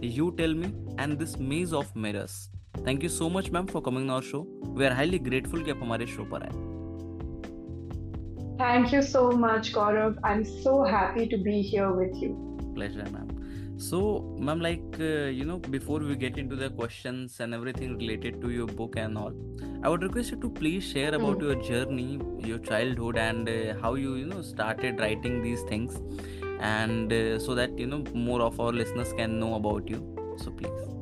You Tell Me and This Maze of Mirrors. Thank you so much, ma'am, for coming on our show. We are highly grateful कि आप हमारे show पर आए Thank you so much, Gaurav. I'm so happy to be here with you. pleasure ma'am so ma'am like uh, you know before we get into the questions and everything related to your book and all i would request you to please share about Hmm. your journey your childhood and uh, how you you know started writing these things and uh, so that you know more of our listeners can know about you so please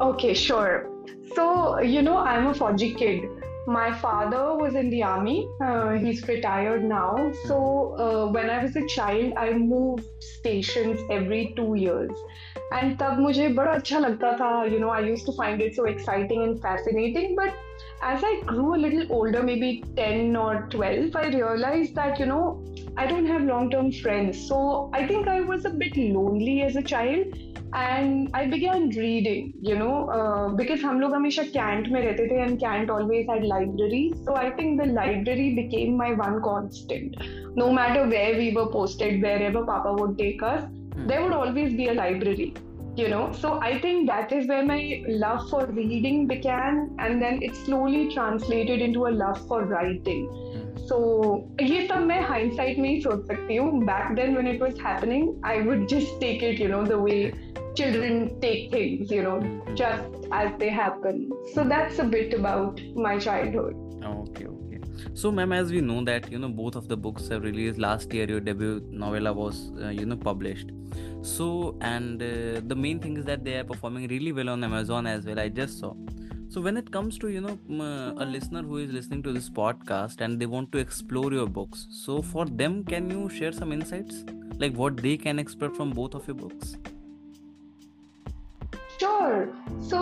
Okay, sure. So, you know, I'm a Fauji kid. My father was in the army. Uh, he's retired now. So, uh, when I was a child, I moved stations every two years. And तब मुझे बड़ा अच्छा लगता था. You know, I used to find it so exciting and fascinating. But as I grew a little older, maybe 10 or 12, I realized that, you know, I don't have long term friends. So I think I was a bit lonely as a child. And I began reading, you know, uh, because we were always in Cantt and Cantt always had libraries. So I think the library became my one constant. No matter where we were posted, wherever Papa would take us, hmm. there would always be a library You know, so I think that is where my love for reading began, and then it slowly translated into a love for writing. Hmm. So ये सब मैं hindsight में ही सोच सकती हूँ. Back then when it was happening, I would just take it, you know, the way children take things, you know, Mhm. just as they happen. So that's a bit about my childhood. Okay, okay. so, ma'am, as we know that you know both of the books have released last year. Your debut novella was uh, you know published. So, and uh, the main thing is that they are performing really well on Amazon as well. I just saw. So, when it comes to you know a listener who is listening to this podcast and they want to explore your books, so for them, can you share some insights, like what they can expect from both of your books? Sure. So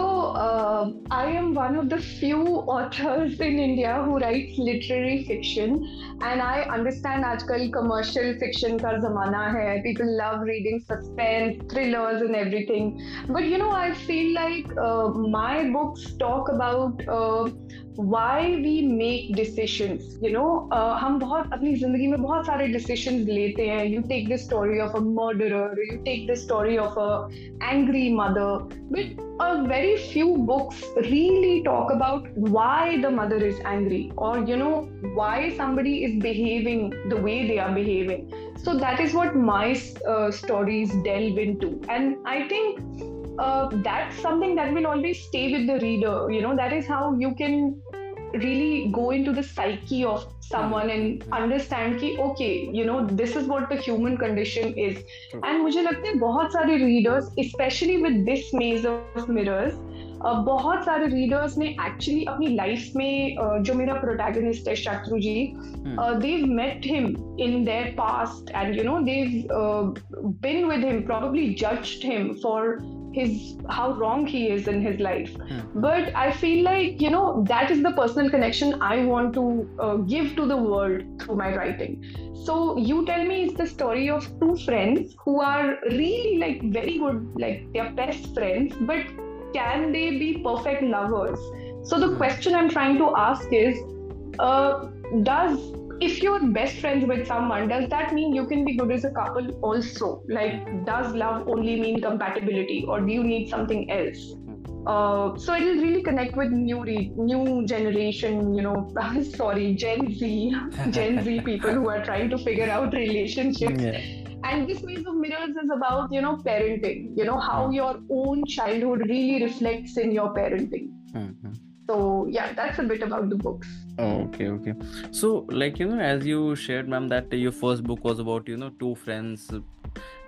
uh, I am one of the few authors in India who writes literary fiction, and I understand आजकल commercial fiction का ज़माना है. People love reading suspense, thrillers, and everything. But you know, I feel like uh, my books talk about uh, why we make decisions. You know, uh, हम बहुत अपनी जिंदगी में बहुत सारे decisions लेते हैं. You take the story of a murderer, you take the story of a angry mother, but a very few books really talk about why the mother is angry or you know why somebody is behaving the way they are behaving so that is what my uh, stories delve into and i think uh, that's something that will always stay with the reader you know that is how you can really go into the psyche of someone and understand कि okay you know this is what the human condition is True. and मुझे लगता है बहुत सारे readers especially with this maze of mirrors uh, बहुत सारे readers ने actually अपनी लाइफ में uh, जो मेरा प्रोटैगनिस्ट है शत्रु जी Hmm. uh, they've met him in their past and you know they've uh, been with him probably judged him for his how wrong he is in his life. Hmm. but i feel like you know that is the personal connection i want to uh, give to the world through my writing. So you tell me it's the story of two friends who are really like very good like they're best friends but can they be perfect lovers? So the question i'm trying to ask is uh, does if you're best friends with someone does that mean you can be good as a couple also? Like does love only mean compatibility or do you need something else? Uh, so it will really connect with new re- new generation you know sorry gen z gen z people who are trying to figure out relationships. Yeah. and this maze of mirrors is about you know parenting you know how your own childhood really reflects in your parenting. Mhm. So yeah that's a bit about the books oh, Okay, okay. So, like, you know, as you shared, ma'am, that your first book was about, you know, two friends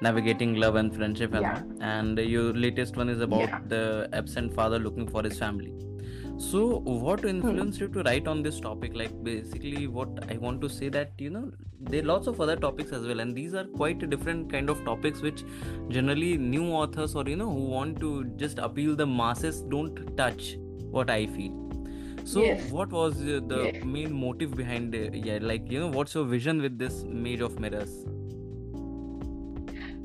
navigating love and friendship and Yeah. And your latest one is about Yeah. the absent father looking for his family. so what hmm. influenced you to write on this topic like basically what i want to say that you know there are lots of other topics as well and these are quite different kind of topics which generally new authors or you know who want to just appeal the masses don't touch what i feel so Yes. what was the Yes. main motive behind uh, yeah like you know what's your vision with this maze of mirrors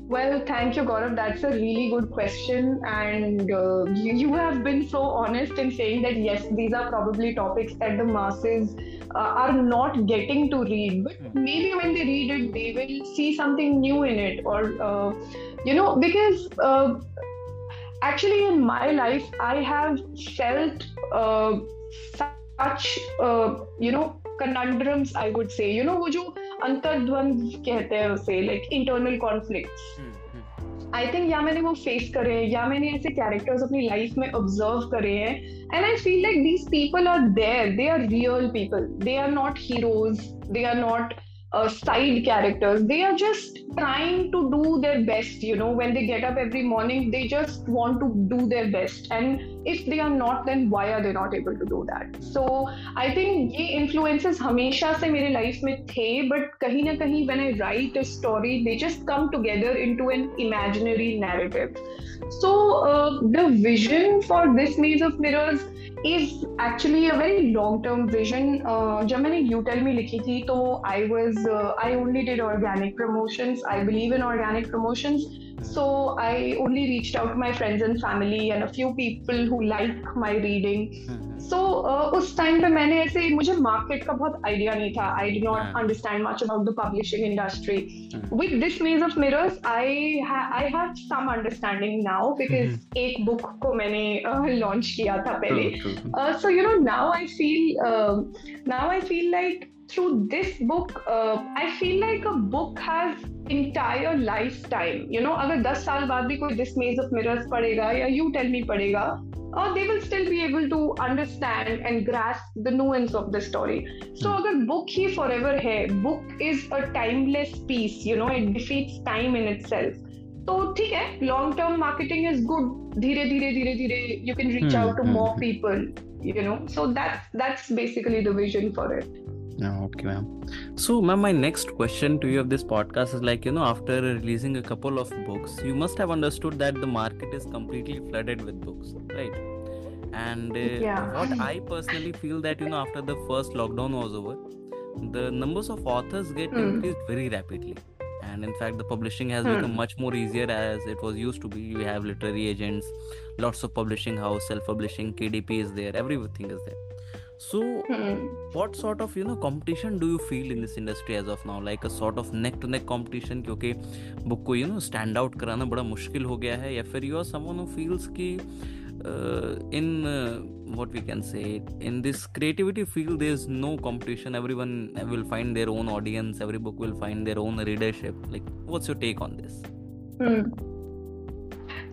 Well, thank you, Gaurav. That's a really good question. And uh, you, you have been so honest in saying that, yes, these are probably topics that the masses uh, are not getting to read. But Hmm. maybe when they read it, they will see something new in it. Or, uh, you know, because uh, actually in my life, I have felt uh, such, uh, you know, conundrums, I would say. You know, वो जो अंतर्द्वंद कहते हैं उसे like internal conflicts Hmm, hmm. आई think या मैंने वो face करे हैं या मैंने ऐसे कैरेक्टर्स अपनी लाइफ में ऑब्जर्व करे हैं and I feel like these people are there they are real people they are not heroes they are not side characters they are just trying to do their best you know when they get up every morning they just want to do their best and if they are not then why are they not able to do that so I think ये influences हमेशा से मेरे life में थे but कहीं ना कहीं when I right a story they just come together into an imaginary narrative so the vision for this maze of mirrors is actually a very long term vision जब मैंने यू टेल मी लिखी थी तो I was I only did organic promotions I believe in organic promotions so i only reached out to my friends and family and a few people who like my reading Hmm, hmm. सो उस time पे मैंने ऐसे मुझे market का बहुत idea नहीं था आई did not हाँ. Understand much about the publishing industry Hmm. With this maze of mirrors I I have some understanding now because एक बुक को मैंने लॉन्च किया था पहले True, true. uh, so you know now i feel uh, now i feel like through this book uh, i feel like a book has entire lifetime you know अगर 10 साल बाद भी कोई this maze of mirrors पढ़ेगा या you tell me पढ़ेगा or they will still be able to understand and grasp the nuance of the story so Hmm. अगर book ही forever है book is a timeless piece you know it defeats time in itself तो ठीक है long term marketing is good धीरे धीरे धीरे धीरे you can reach Hmm, out to hmm, more hmm. People you know so that's that's basically the vision for it Yeah, okay, ma'am. So, ma'am, my next question to you of this podcast is like, you know, after releasing a couple of books, you must have understood that the market is completely flooded with books, right? And uh, Yeah. what I personally feel that, you know, after the first lockdown was over, the numbers of authors get Hmm. increased very rapidly. And in fact, the publishing has Hmm. become much more easier as it was used to be. You have literary agents, lots of publishing house, self publishing, KDP is there, everything is there. So, mm-hmm. what sort of you know competition do you feel in this industry as of now like a sort of neck to neck competition क्योंकि book को you know stand out कराना बड़ा मुश्किल हो गया है या फिर you are someone who feels कि in what we can say in this creativity field there is no competition everyone will find their own audience every book will find their own readership like what's your take on this Hmm.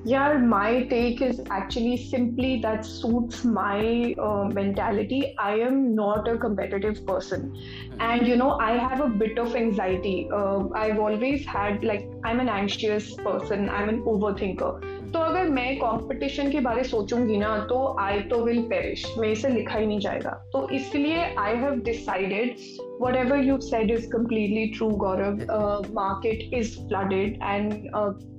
Yeah, my take is actually simply that suits my uh, mentality. I am not a competitive person. And you know, I have a bit of anxiety. Uh, I've always had, like, I'm an anxious person, I'm an overthinker. तो अगर मैं competition के बारे सोचूँगी ना तो आई तो will perish मैं इसे लिखा ही नहीं जाएगा। तो इसलिए I have decided whatever you said is completely true Gaurav market is flooded and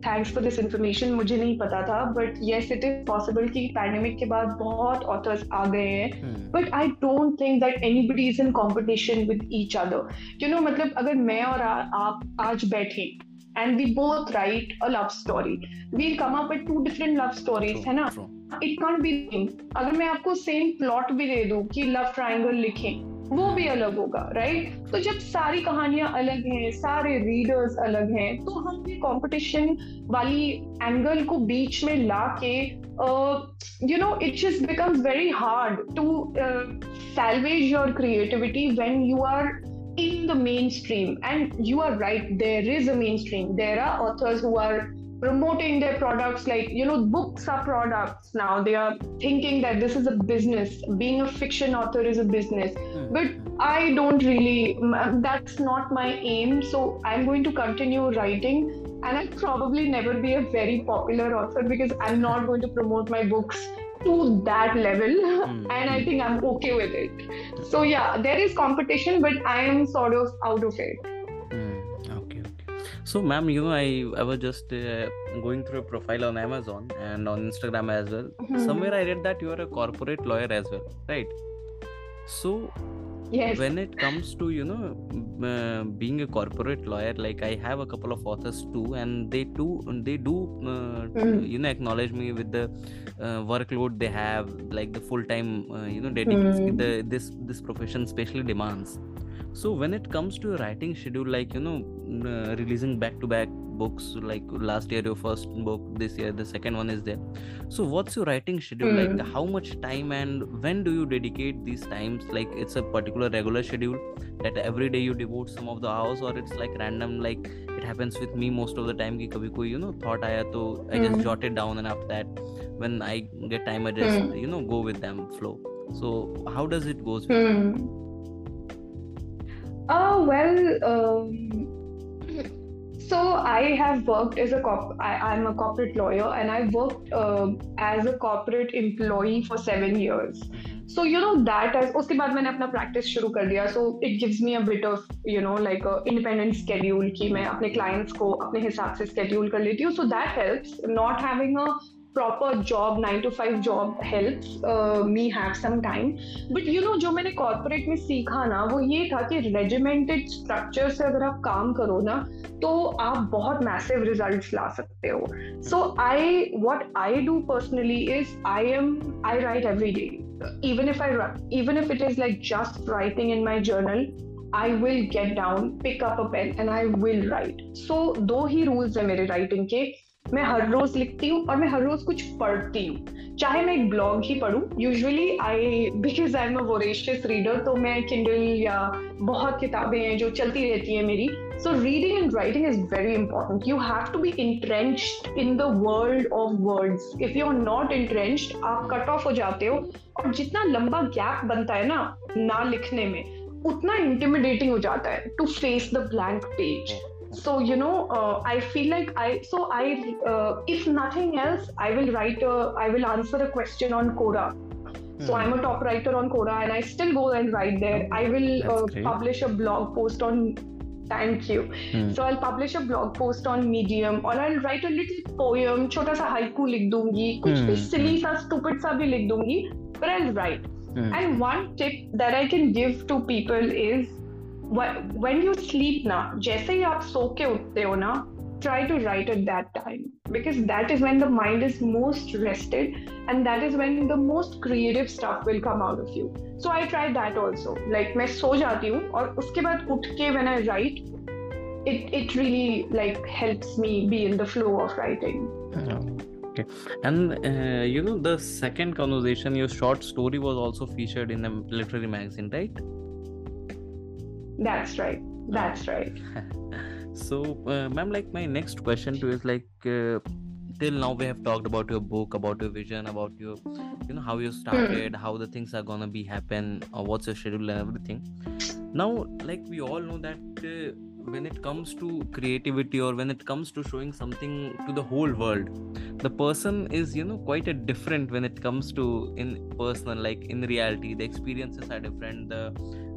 thanks for this information मुझे नहीं पता था but yes it is possible कि पैंडमिक के बाद बहुत ऑथर्स आ गए हैं। But I don't think that anybody is in competition with each other you know मतलब अगर मैं और आ, आप आज बैठे and we both write a love story. We'll come up with two different love stories है ना? True. इट कांट बी अगर मैं आपको सेम प्लॉट भी दे दूँ कि लव ट्रायंगल लिखें वो भी अलग होगा राइट तो जब सारी कहानियाँ अलग हैं सारे रीडर्स अलग हैं तो हम ये कंपटीशन वाली एंगल को बीच में ला के you know it just becomes very hard to salvage your creativity when you are in the mainstream and you are right there is a mainstream. There are authors who are promoting their products like you know books are products now. They are thinking that this is a business. Being a fiction author is a business. Hmm. But i don't really that's not my aim. So i'm going to continue writing and i'll probably never be a very popular author because i'm not going to promote my books to that level Hmm. and i think i'm okay with it so yeah there is competition but i am sort of out of it Hmm, okay, okay. So, ma'am, you know, I I was just uh, going through a profile on Amazon and on Instagram as well. Mhm. Somewhere I read that you are a corporate lawyer as well, right? So, yes when it comes to you know uh, being a corporate lawyer, like I have a couple of authors too, and they too they do uh, Mm. you know acknowledge me with the uh, workload they have, like the full time uh, you know dedication Mm. the this this profession especially demands. So when it comes to writing schedule, like you know, uh, releasing back-to-back books like last year your first book this year the second one is there so what's your writing schedule mm. like hmm. how much time and when do you dedicate these times like it's a particular regular schedule that every day you devote some of the hours or it's like random like it happens with me most of the time ki kabhi koi you know thought aaya to i just mm. jot it down and after that when i get time i just mm. you know go with them flow so how does it goes with mm. Well um so I have worked as a cop. I, I'm a corporate lawyer, and I worked uh, as a corporate employee for seven years. Mhm. So you know that as उसके बाद मैंने अपना practice शुरू कर दिया. So it gives me a bit of you know like a independent schedule कि मैं अपने clients को अपने हिसाब से schedule कर लेती हूँ. So that helps. Not having a proper job, nine to five job helps uh, me have some time. But you know जो मैंने कॉर्पोरेट में सीखा ना वो ये था कि रेजिमेंटेड स्ट्रक्चर से अगर आप काम करो ना तो आप बहुत मैसिव रिजल्ट्स ला सकते हो so I what I do personally is I am I write every day even if i even if it is like just writing in my journal i will get down pick up a pen and i will write so दो ही rules है मेरे writing के मैं हर रोज लिखती हूँ और मैं हर रोज कुछ पढ़ती हूँ। चाहे मैं एक ब्लॉग ही पढूं usually I because I am a voracious reader तो मैं किंडल या बहुत किताबें हैं जो चलती रहती हैं मेरी। So reading and writing is very important you have to be entrenched in the world of words if you are not entrenched आप कट ऑफ़ हो जाते हो। और जितना लंबा गैप बनता है ना ना लिखने में, उतना इंटिमिडेटिंग हो जाता है to face the blank page so you know uh, i feel like i so i uh, if nothing else i will write a i will answer a question on Quora. Mm-hmm. so hmm. i'm a top writer on Quora, and i still go and write there i will uh, publish a blog post on thank you mm-hmm. so i'll publish a blog post on medium or i'll write a little poem chota sa haiku lik dungi kuch mm-hmm. bhi silly sa stupid sa bhi dungi but i'll write hmm. and one tip that i can give to people is when you sleep ना जैसे ही आप सो के उठते हो ना try to write at that time because that is when the mind is most rested and that is when the most creative stuff will come out of you so I try that also like मैं सो जाती हूँ और उसके बाद उठ के when I write it it really like helps me be in the flow of writing Okay. And uh, you know, the second conversation, your short story was also featured in a literary magazine, right? That's right. That's right. So, uh, ma'am, like my next question to you is like, uh, till now we have talked about your book, about your vision, about your, you know, how you started, how the things are gonna be happen, or what's your schedule and everything. Now, like we all know that uh, when it comes to creativity or when it comes to showing something to the whole world, the person is, you know, quite a different when it comes to in personal, like in reality, the experiences are different, the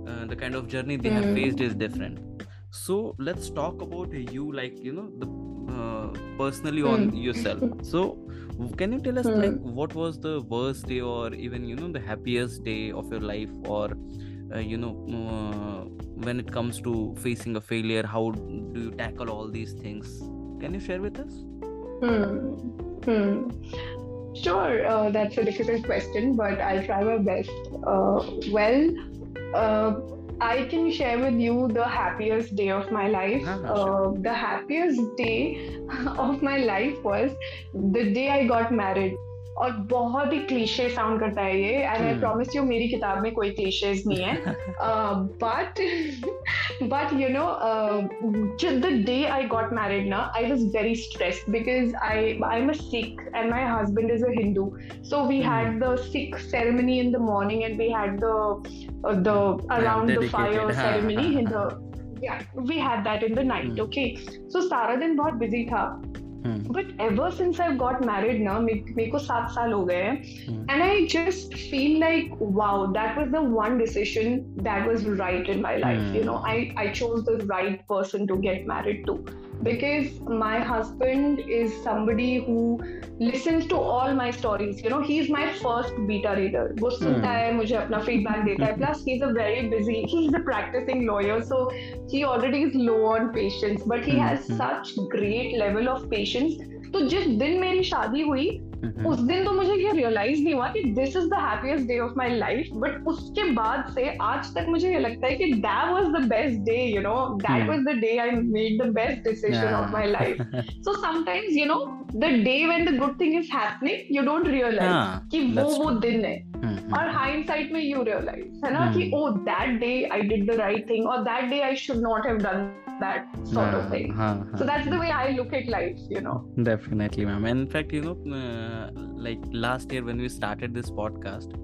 uh, the kind of journey they have Mm. faced is different so let's talk about you like you know the uh, personally on Mm. yourself so can you tell us Mm. like what was the worst day or even you know the happiest day of your life or uh, you know uh, when it comes to facing a failure how do you tackle all these things can you share with us Hmm. Hmm. Sure, uh, that's a difficult question, but I'll try my best. Uh, well, uh, I can share with you the happiest day of my life. Ah, sure. Uh, the happiest day of my life was the day I got married. और बहुत ही cliche sound करता है ये and I Hmm. Promise you मेरी किताब में कोई cliches नहीं है but but you know uh, just the day i got married now i was very stressed because i i'm a sikh and my husband is a hindu so we Hmm. had the sikh ceremony in the morning and we had the uh, the around the fire dedicated, हाँ, ceremony हाँ, in the yeah we had that in the night Hmm. okay so सारा दिन बहुत busy था Hmm. But ever since I've got married now, मेरे को सात साल हो गए हैं, Hmm. and I just feel like wow, that was the one decision that was right in my life. Hmm. You know, I I chose the right person to get married to because my husband is somebody who listens to all my stories you know he's my first beta reader. वो hmm. सुनता है मुझे अपना feedback देता है plus he is a very busy he is a practising lawyer so he already is low on patience but he has such great level of patience तो जिस दिन मेरी शादी हुई उस दिन तो मुझे ये रियलाइज़ नहीं हुआ कि this is the happiest day of my life but उसके बाद से आज तक मुझे ये लगता है कि that was the best day you know that. Was the day I made the best decision of my life so sometimes you know the day when the good thing is happening you don't realise कि वो वो दिन है Mhm. और hindsight में you realise है ना कि. ओ that day I did the right thing और that day I should not have done that sort uh, of thing. Uh, so that's the way I look at life, you know. Definitely, ma'am. And in fact, you know, uh, like last year when we started this podcast,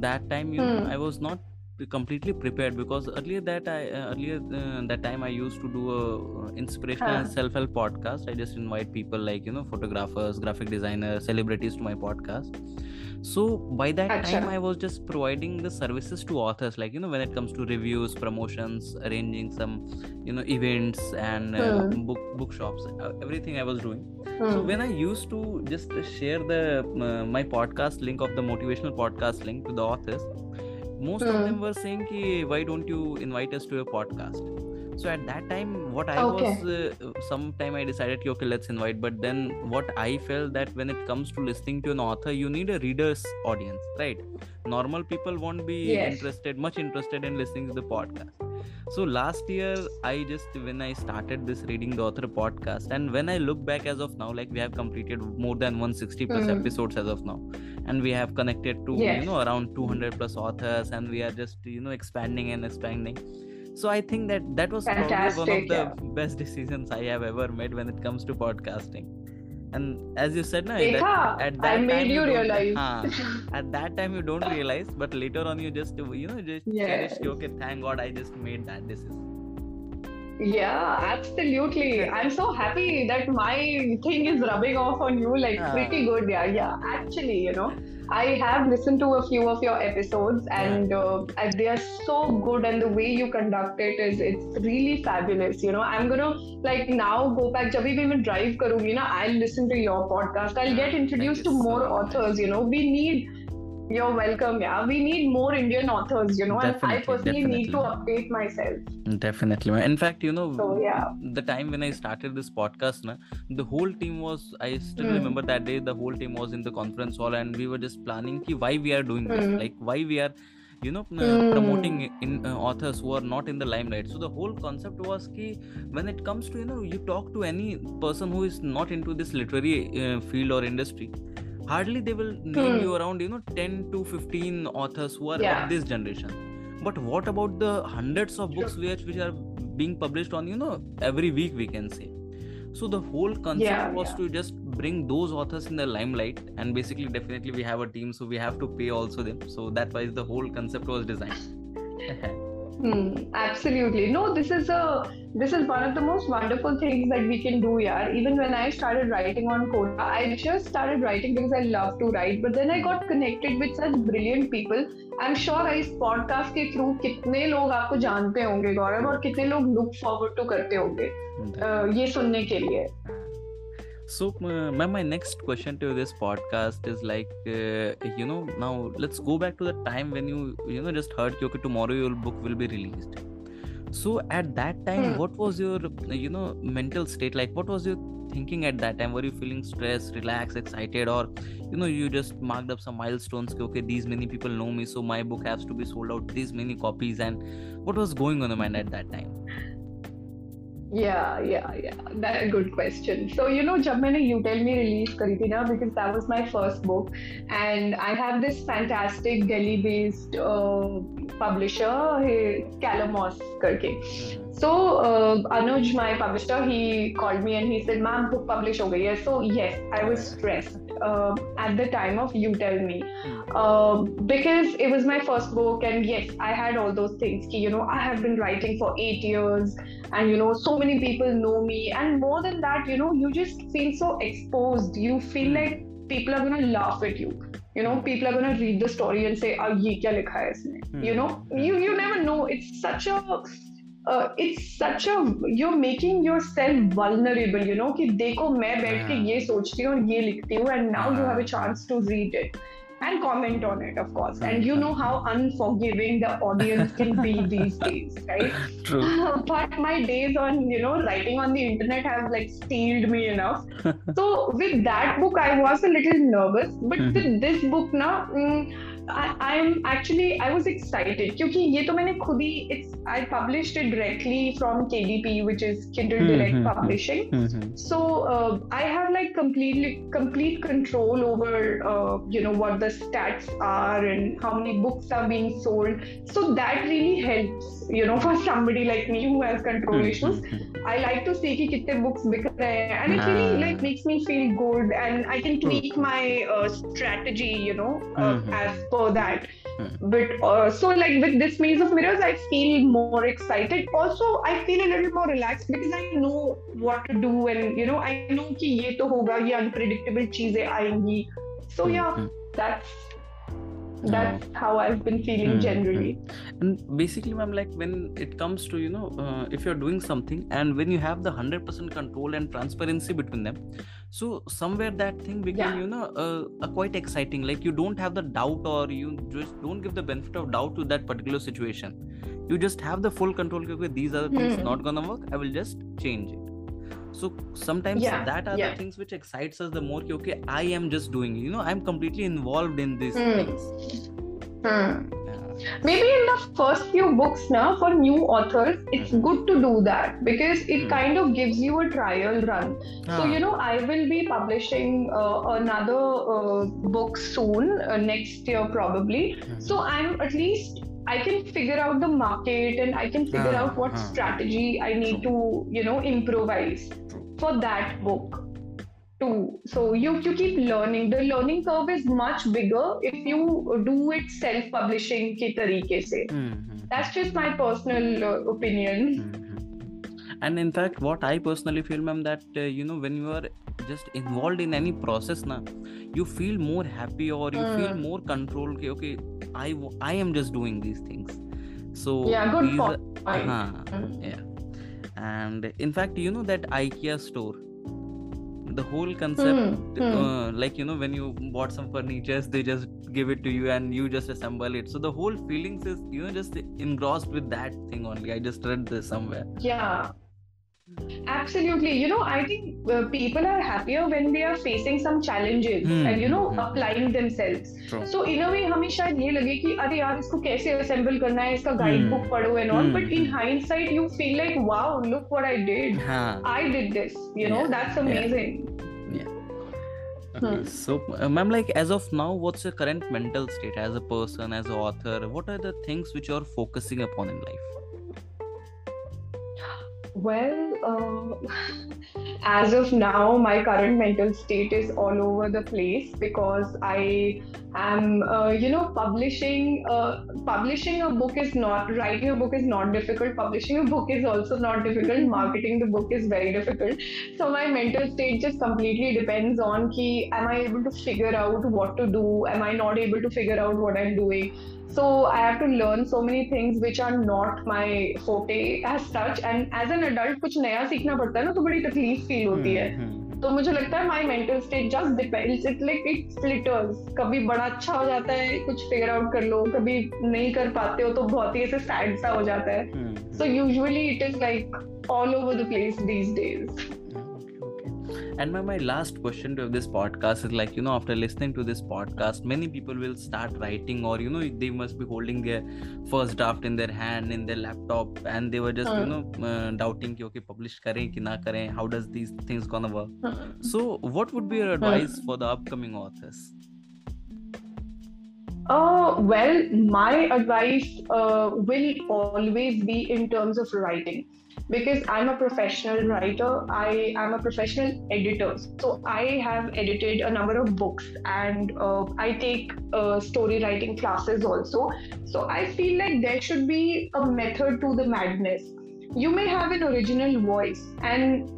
that time you hmm. know, I was not completely prepared because earlier that I uh, earlier uh, that time I used to do a uh, inspirational self-help podcast. I just invite people like you know photographers, graphic designers, celebrities to my podcast so by that Acha. time, I was just providing the services to authors, like you know, when it comes to reviews, promotions, arranging some, you know, events and uh, Hmm. book bookshops, uh, everything I was doing. Hmm. So when I used to just share the uh, my podcast link of the motivational podcast link to the authors, most of Hmm. them were saying, "Ki, "Why don't you invite us to a podcast?" So at that time, what I Okay. was, uh, sometime I decided, "Okay, let's invite." But then, what I felt that when it comes to listening to an author, you need a reader's audience, right? Normal people won't be Yes. interested, much interested in listening to the podcast. So last year, I just when I started this reading the author podcast, and when I look back as of now, like we have completed more than 160 plus Hmm. episodes as of now, and we have connected to Yes. you know around 200 plus authors, and we are just you know expanding and expanding so i think that that was Fantastic, probably one of the yeah. best decisions i have ever made when it comes to podcasting. And as you said no, that, at that I made you, you realize. at that time you don't realize but later on you just you know just yes. cherish okay thank god i just made that decision. Yeah absolutely. I'm so happy that my thing is rubbing off on you like pretty good. Yeah yeah actually you know. I have listened to a few of your episodes, and uh, they are so good. And the way you conduct it is it's really fabulous. You know, I'm gonna like now go back. Jabhi bhi drive karungi na, I'll listen to your podcast. I'll get introduced to more authors. You know, we need you're welcome. Yeah, we need more Indian authors. You know, and I Definitely, personally need to update myself. Definitely. In fact, you know, So yeah. the time when I started this podcast, na, the whole team was. I still Hmm. remember that day. The whole team was in the conference hall, and we were just planning ki why we are doing this, Hmm. like why we are, you know, Hmm. promoting in uh, authors who are not in the limelight. So the whole concept was ki when it comes to you know you talk to any person who is not into this literary uh, field or industry. Hardly they will name Hmm. you around you know 10 to 15 authors who are Yeah. of this generation but what about the hundreds of books which which are being published on you know every week we can say so the whole concept Yeah, was yeah. to just bring those authors in the limelight and basically definitely we have a team so we have to pay also them so that why the whole concept was designed Hmm, absolutely. No, this is a this is one of the most wonderful things that we can do, yeah. Even when I started writing on Coda, I just started writing because I love to write. But then I got connected with such brilliant people. I'm sure इस podcast के through कितने लोग आपको जानते होंगे गौरव और कितने लोग look forward to करते होंगे अ, ये सुनने के लिए. So, uh, my next question to this podcast is like, uh, you know, now let's go back to the time when you, you know, just heard, okay, tomorrow your book will be released. So, at that time, Hmm. what was your, you know, mental state? Like, what was your thinking at that time? Were you feeling stressed, relaxed, excited, or, you know, you just marked up some milestones? Okay, these many people know me, so my book has to be sold out these many copies. And what was going on in your mind at that time? Yeah, yeah, yeah. That a good question. So you know, जब मैंने You Tell Me release करी थी ना, because that was my first book, and I have this fantastic Delhi-based uh, publisher, hey Calamos करके. So uh, Anuj, my publisher, he called me and he said, "Ma'am, book publish ho gayi hai." So yes, I was stressed uh, at the time of You Tell Me uh, because it was my first book, and yes, I had all those things. Ki, you know, I have been writing for eight years, and you know, so many people know me, and more than that, you know, you just feel so exposed. You feel like people are gonna laugh at you. You know, people are gonna read the story and say, "Ah, ye kya likha hai isme?" You know, you you never know. It's such a uh, it's such a you're making yourself vulnerable you know कि देखो मैं बैठ के हाँ. ये सोचती हूँ और ये लिखती हूँ and now you हाँ. have a chance to read it and comment on it of course and you हाँ. know how unforgiving the audience can be these days right True. but my days on you know writing on the internet have like steeled me enough so with that book i was a little nervous but Mhm. with this book now mm, I, I'm actually I was excited क्योंकि ये तो मैंने खुद ही it's I published it directly from KDP which is Kindle Direct Mhm. Publishing Mhm. so uh, I have like completely complete control over uh, you know what the stats are and how many books are being sold so that really helps you know for somebody like me who has control issues Mhm. I like to see कि कितने books बिक रहे हैं and it really हाँ. like makes me feel good and I can tweak my uh, strategy you know uh, Mhm. as per that Hmm. but uh, so like with this maze of mirrors I feel more excited also I feel a little more relaxed because I know what to do and you know I know कि ये तो होगा ये unpredictable चीजें आएंगी so yeah Mhm. that's that's how I've been feeling Hmm, generally and basically ma'am like when it comes to you know uh, if you're doing something and when you have the 100% control and transparency between them so somewhere that thing became Yeah. you know uh, a quite exciting like you don't have the doubt or you just don't give the benefit of doubt to that particular situation you just have the full control okay these are the things Hmm. not gonna work i will just change it so sometimes Yeah, that are yeah. the things which excites us the more okay i am just doing you know i'm completely involved in these Hmm. things Hmm. Maybe in the first few books now for new authors, it's Mhm. good to do that because it Hmm. kind of gives you a trial run. So, Ah. you know, I will be publishing uh, another uh, book soon, uh, next year probably. Mhm. So, I'm at least. I can figure out the market and I can figure Ah, out what ah. strategy I need to, you know, improvise True. for that book two. So you, you keep learning. The learning curve is much bigger if you do it self publishing. Mm-hmm. That's just my personal uh, opinion. Mm-hmm. And in fact, what I personally feel, ma'am, that uh, you know when you are just involved in any process, na, you feel more happy or you mm. feel more controlled. Okay, okay, I I am just doing these things. So yeah, good point. Uh, yeah. And in fact, you know that IKEA store the whole concept, Hmm, hmm. Uh, like you know, when you bought some furnitures, they just give it to you and you just assemble it. So the whole feelings is you know just engrossed with that thing only. I just read this somewhere. Yeah. Absolutely. You know, I think uh, people are happier when they are facing some challenges Hmm, and, you know, hmm, hmm. applying themselves. True. So in a way हमें शायद ये लगे कि अरे यार इसको कैसे assemble करना है इसका guide Hmm. book पढ़ो and all Hmm, but in hmm. hindsight you feel like wow look what I did Huh. I did this you know Yeah, that's yeah. amazing Okay, Hmm. so, uh, ma'am, like as of now, what's your current mental state as a person, as an author? What are the things which you're focusing upon in life? Well, uh, as of now, my current mental state is all over the place because I am, uh, you know, publishing. Uh, publishing a book is not writing a book is not difficult. Publishing a book is also not difficult. Marketing the book is very difficult. So my mental state just completely depends on ki am I able to figure out what to do? Am I not able to figure out what I'm doing? So I have to learn so many things which are not my forte as such and as an adult कुछ नया सीखना पड़ता है ना तो बड़ी तकलीफ feel होती है Hmm, hmm, तो मुझे लगता है my mental state just depends it like it flitters कभी बड़ा अच्छा हो जाता है कुछ फिगर आउट कर लो कभी नहीं कर पाते हो तो बहुत ही ऐसे सैड सा हो जाता है. So usually it is like all over the place these days. And my, my last question to this podcast is like, you know, after listening to this podcast, many people will start writing, or you know, they must be holding their first draft in their hand, in their laptop, and they were just, you know, uh, doubting, ki, okay, publish kare ki na kare, how does these things gonna work? So, what would be your advice for the upcoming authors? Uh, well, my advice uh, will always be in terms of writing because I'm a professional writer, I am a professional editor. So I have edited a number of books and uh, I take uh, story writing classes also. So I feel like there should be a method to the madness. You may have an original voice, and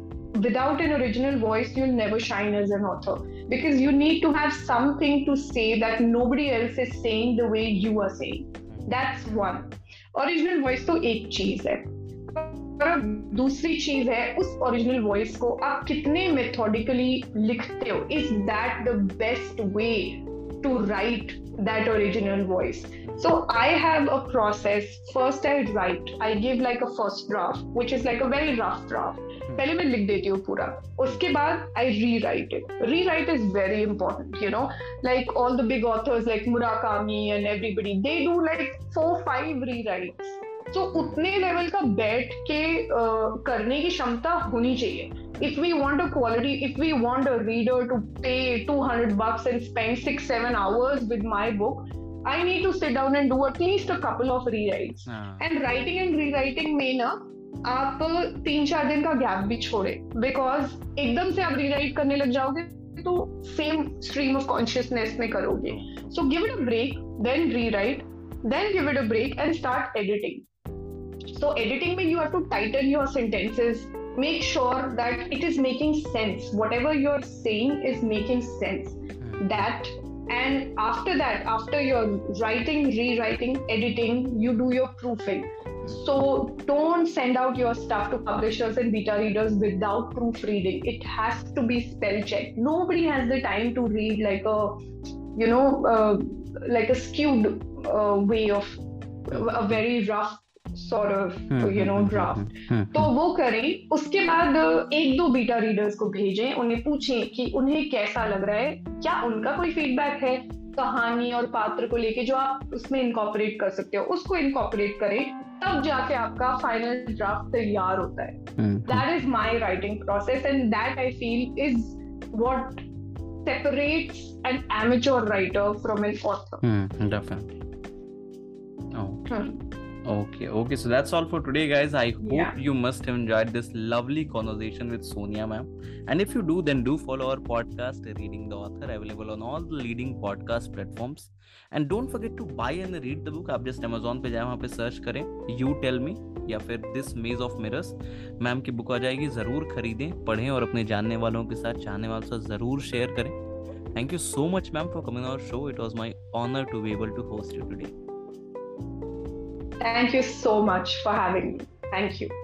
without an original voice, you'll never shine as an author because you need to have something to say that nobody else is saying the way you are saying. That's one. Original voice तो एक चीज है और दूसरी चीज़ है उस original voice को आप कितने मेथोडिकली लिखते हो? Is that the best way to write that original voice So I have a process. First I write. I give like a first draft, which is like a very rough draft. पहले मैं लिख देती हूँ पूरा। उसके बाद I rewrite it rewrite is very important you know like all the big authors like Murakami and everybody they do like four five rewrites तो उतने लेवल का बैठ के करने की क्षमता होनी चाहिए। If we want a quality if we want a reader to pay two hundred bucks and spend six seven hours with my book I need to sit down and do at least a couple of rewrite and writing and rewriting में ना आप तीन चार दिन का gap भी छोड़े। Because एकदम से आप रीराइट करने लग जाओगे तो सेम स्ट्रीम ऑफ़ कॉन्शियसनेस में करोगे। So give it a break then rewrite then give it a break and start editing so editing means you have to tighten your sentences. Make sure that it is making sense. Whatever you're saying is making sense. That and after that after you're writing rewriting editing you do your proofing. So don't send out your stuff to publishers and beta readers without proofreading. It has to be spell checked nobody has the time to read like a you know uh, like a skewed uh, way of a very rough sort of you know draft तो वो करें उसके बाद एक दो beta readers को भेजें उन्हें पूछें कि उन्हें कैसा लग रहा है क्या उनका कोई फीडबैक है कहानी और पात्र को लेके जो आप उसमें इनकॉपरेट कर सकते हो उसको इनकॉपरेट करें तब जाके आपका फाइनल ड्राफ्ट तैयार होता है that is my writing process and that I feel is what separates an amateur writer from an author. Hmm, definitely. Oh. Hmm. Okay, okay. So that's all for today, guys. I hope Yeah. you must have enjoyed this lovely conversation with Sonia, ma'am. And if you do, then do follow our podcast, Reading the Author, available on all the leading podcast platforms. And don't forget to buy and read the book. आप just Amazon पे जाए वहाँ पे search करें You Tell Me या फिर This Maze of Mirrors. Ma'am की book आ जाएगी ज़रूर खरीदें पढ़ें और अपने जानने वालों के साथ चाहने वालों के साथ ज़रूर शेयर करें you so much, ma'am, for coming on our show. It was my honor to be able to host you today. Thank you so much for having me. Thank you.